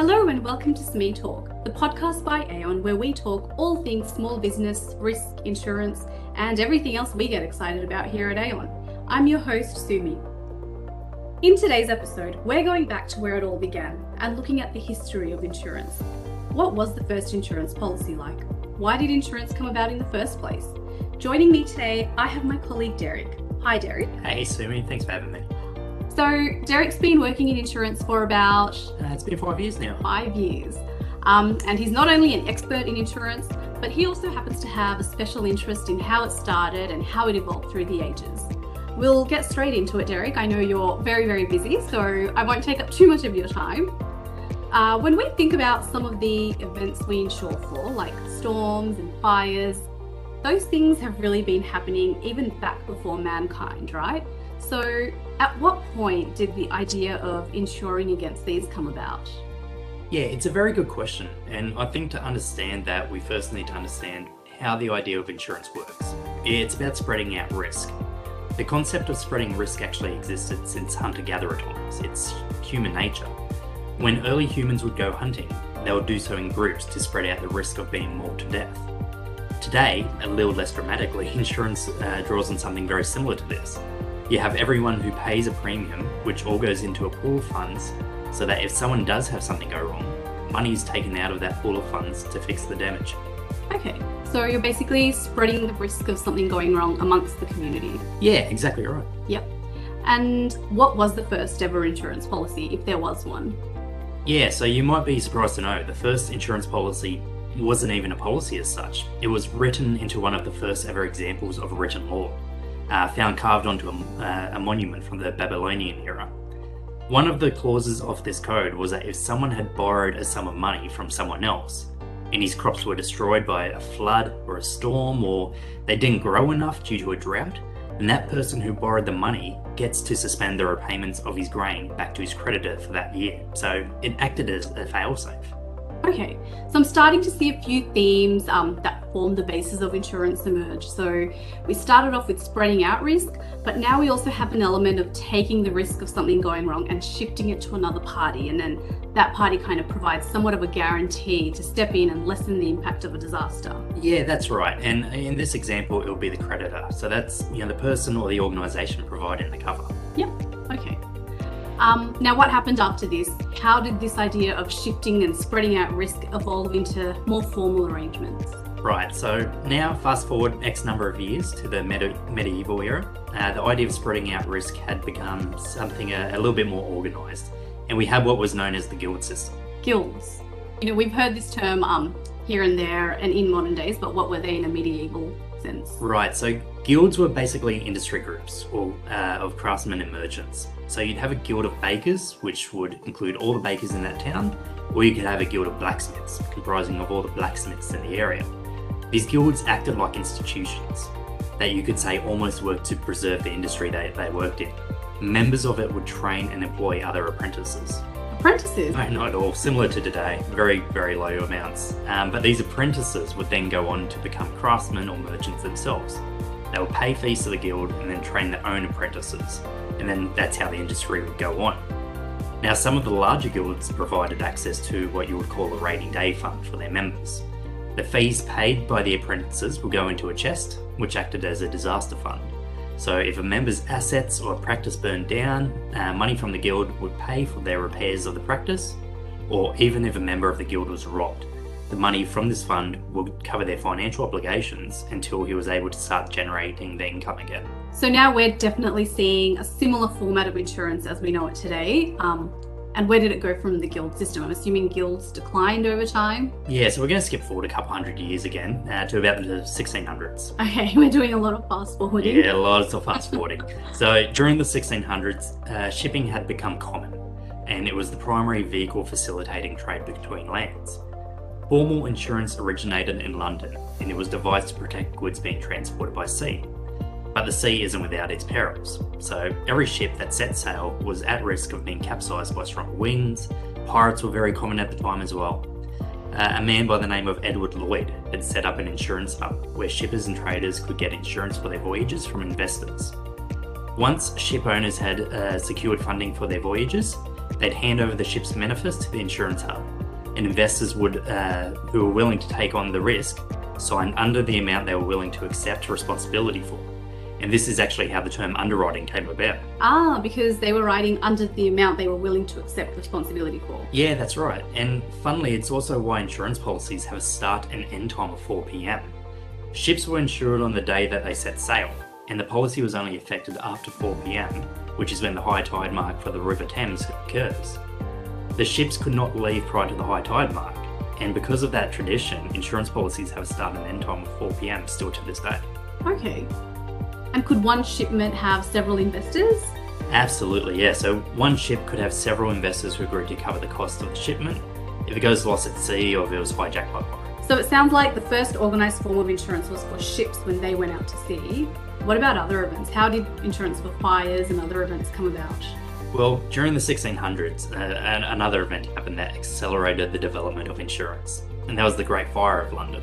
Hello and welcome to SME Talk, the podcast by Aon where we talk all things small business, risk, insurance, and everything else we get excited about here at Aon. I'm your host, Sumi. In today's episode, we're going back to where it all began and looking at the history of insurance. What was the first insurance policy like? Why did insurance come about in the first place? Joining me today, I have my colleague Derek. Hi, Derek. Hey, Sumi, thanks for having me. So, Derek's been working in insurance for about Uh, it's been five years now. five years. Um, and he's not only an expert in insurance, but he also happens to have a special interest in how it started and how it evolved through the ages. We'll get straight into it, Derek. I know you're very, very busy, so I won't take up too much of your time. Uh, when we think about some of the events we insure for, like storms and fires, those things have really been happening even back before mankind, right? So, at what point did the idea of insuring against these come about? Yeah, it's a very good question. And I think to understand that, we first need to understand how the idea of insurance works. It's about spreading out risk. The concept of spreading risk actually existed since hunter gatherer times. It's human nature. When early humans would go hunting, they would do so in groups to spread out the risk of being mauled to death. Today, a little less dramatically, insurance uh, draws on something very similar to this. You have everyone who pays a premium, which all goes into a pool of funds, so that if someone does have something go wrong, money is taken out of that pool of funds to fix the damage. Okay, so you're basically spreading the risk of something going wrong amongst the community. Yeah, exactly right. Yep. And what was the first ever insurance policy, if there was one? Yeah, so you might be surprised to know the first insurance policy wasn't even a policy as such. It was written into one of the first ever examples of written law, uh, found carved onto a, uh, a monument from the Babylonian era. One of the clauses of this code was that if someone had borrowed a sum of money from someone else, and his crops were destroyed by a flood or a storm, or they didn't grow enough due to a drought, then that person who borrowed the money gets to suspend the repayments of his grain back to his creditor for that year. So it acted as a failsafe. Okay, so I'm starting to see a few themes um, that form the basis of insurance emerge. So we started off with spreading out risk, but now we also have an element of taking the risk of something going wrong and shifting it to another party. And then that party kind of provides somewhat of a guarantee to step in and lessen the impact of a disaster. Yeah, that's right. And in this example, it will be the creditor. So that's you know the person or the organisation providing the cover. Yep, okay. Um, now, what happened after this? How did this idea of shifting and spreading out risk evolve into more formal arrangements? Right, so now fast forward X number of years to the medi- medieval era. Uh, the idea of spreading out risk had become something a, a little bit more organised, and we had what was known as the guild system. Guilds. You know, we've heard this term um, here and there and in modern days, but what were they in a medieval sense? Right, so guilds were basically industry groups or uh, of craftsmen and merchants. So you'd have a guild of bakers, which would include all the bakers in that town, or you could have a guild of blacksmiths, comprising of all the blacksmiths in the area. These guilds acted like institutions that you could say almost worked to preserve the industry they, they worked in. Members of it would train and employ other apprentices. Apprentices. No, not at all. Similar to today, very, very low amounts. Um, but these apprentices would then go on to become craftsmen or merchants themselves. They would pay fees to the guild and then train their own apprentices. And then that's how the industry would go on. Now, some of the larger guilds provided access to what you would call a rainy day fund for their members. The fees paid by the apprentices would go into a chest, which acted as a disaster fund. So, if a member's assets or practice burned down, uh, money from the guild would pay for their repairs of the practice, or even if a member of the guild was robbed, the money from this fund would cover their financial obligations until he was able to start generating the income again. So now we're definitely seeing a similar format of insurance as we know it today. Um, and where did it go from the guild system? I'm assuming guilds declined over time. Yeah, so we're going to skip forward a couple hundred years again uh, to about the 1600s. Okay, we're doing a lot of fast forwarding. Yeah, lots of fast forwarding. so during the 1600s, uh, shipping had become common, and it was the primary vehicle facilitating trade between lands. Formal insurance originated in London, and it was devised to protect goods being transported by sea. But the sea isn't without its perils, so every ship that set sail was at risk of being capsized by strong winds. Pirates were very common at the time as well. Uh, a man by the name of Edward Lloyd had set up an insurance hub where shippers and traders could get insurance for their voyages from investors. Once ship owners had uh, secured funding for their voyages, they'd hand over the ship's manifest to the insurance hub, and investors would, uh, who were willing to take on the risk, sign under the amount they were willing to accept responsibility for. And this is actually how the term underwriting came about. Ah, because they were writing under the amount they were willing to accept responsibility for. Yeah, that's right. And funnily, it's also why insurance policies have a start and end time of 4 pm. Ships were insured on the day that they set sail, and the policy was only effected after 4 pm, which is when the high tide mark for the River Thames occurs. The ships could not leave prior to the high tide mark, and because of that tradition, insurance policies have a start and end time of 4 pm still to this day. Okay. And could one shipment have several investors? Absolutely, yeah. So one ship could have several investors who agreed to cover the cost of the shipment if it goes lost at sea or if it was hijacked by pirates. So it sounds like the first organised form of insurance was for ships when they went out to sea. What about other events? How did insurance for fires and other events come about? Well, during the 1600s, uh, another event happened that accelerated the development of insurance, and that was the Great Fire of London.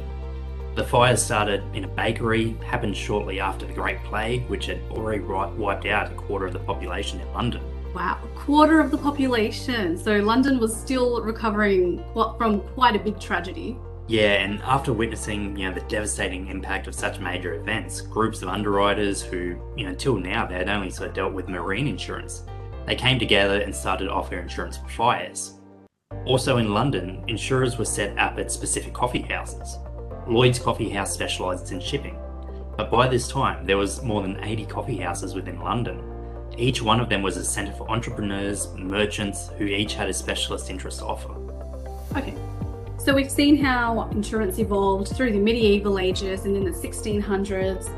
The fire started in a bakery, happened shortly after the Great Plague, which had already wiped out a quarter of the population in London. Wow, a quarter of the population. So London was still recovering from quite a big tragedy. Yeah, and after witnessing, you know, the devastating impact of such major events, groups of underwriters who, you know, until now they had only sort of dealt with marine insurance, they came together and started offering insurance for fires. Also in London, insurers were set up at specific coffee houses. Lloyd's Coffee House specialised in shipping, but by this time there was more than 80 coffee houses within London. Each one of them was a centre for entrepreneurs, merchants who each had a specialist interest to offer. Okay, so we've seen how insurance evolved through the medieval ages and in the 1600s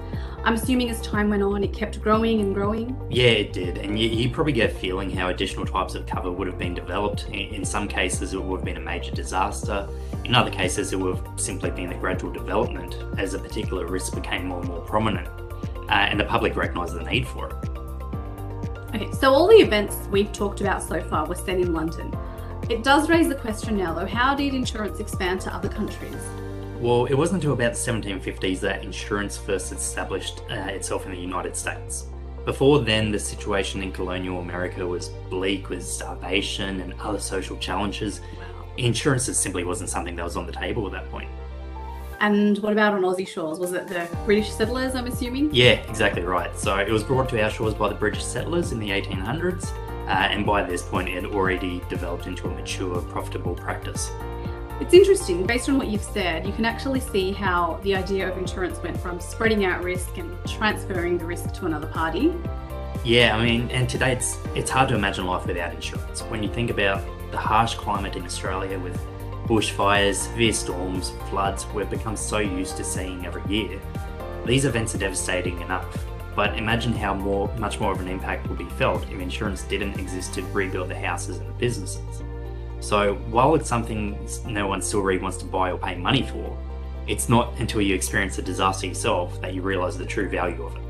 I'm assuming as time went on, it kept growing and growing. Yeah, it did. And you, you, probably get a feeling how additional types of cover would have been developed. In, in, some cases, it would have been a major disaster. In other cases, it would have simply been a gradual development as a particular risk became more and more prominent. Uh, and the public recognised the need for it. Okay, so all the events we've talked about so far were set in London. It does raise the question now, though how did insurance expand to other countries? Well, it wasn't until about the 1750s that insurance first established uh, itself in the United States. Before then, the situation in colonial America was bleak with starvation and other social challenges. Insurance simply wasn't something that was on the table at that point. And what about on Aussie shores? Was it the British settlers, I'm assuming? Yeah, exactly right. So it was brought to our shores by the British settlers in the 1800s, uh, and by this point, it had already developed into a mature, profitable practice. It's interesting, based on what you've said, you can actually see how the idea of insurance went from spreading out risk and transferring the risk to another party. Yeah, I mean, and today it's it's hard to imagine life without insurance. When you think about the harsh climate in Australia with bushfires, severe storms, floods, we've become so used to seeing every year. These events are devastating enough, but imagine how more, much more of an impact would be felt if insurance didn't exist to rebuild the houses and the businesses. So while it's something no one still really wants to buy or pay money for, it's not until you experience a disaster yourself that you realise the true value of it.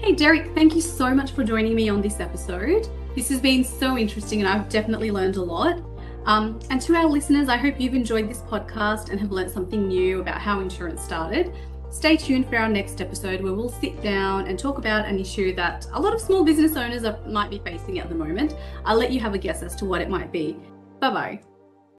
Hey, Derek, thank you so much for joining me on this episode. This has been so interesting and I've definitely learned a lot. Um, and to our listeners, I hope you've enjoyed this podcast and have learned something new about how insurance started. Stay tuned for our next episode where we'll sit down and talk about an issue that a lot of small business owners are, might be facing at the moment. I'll let you have a guess as to what it might be. Bye bye.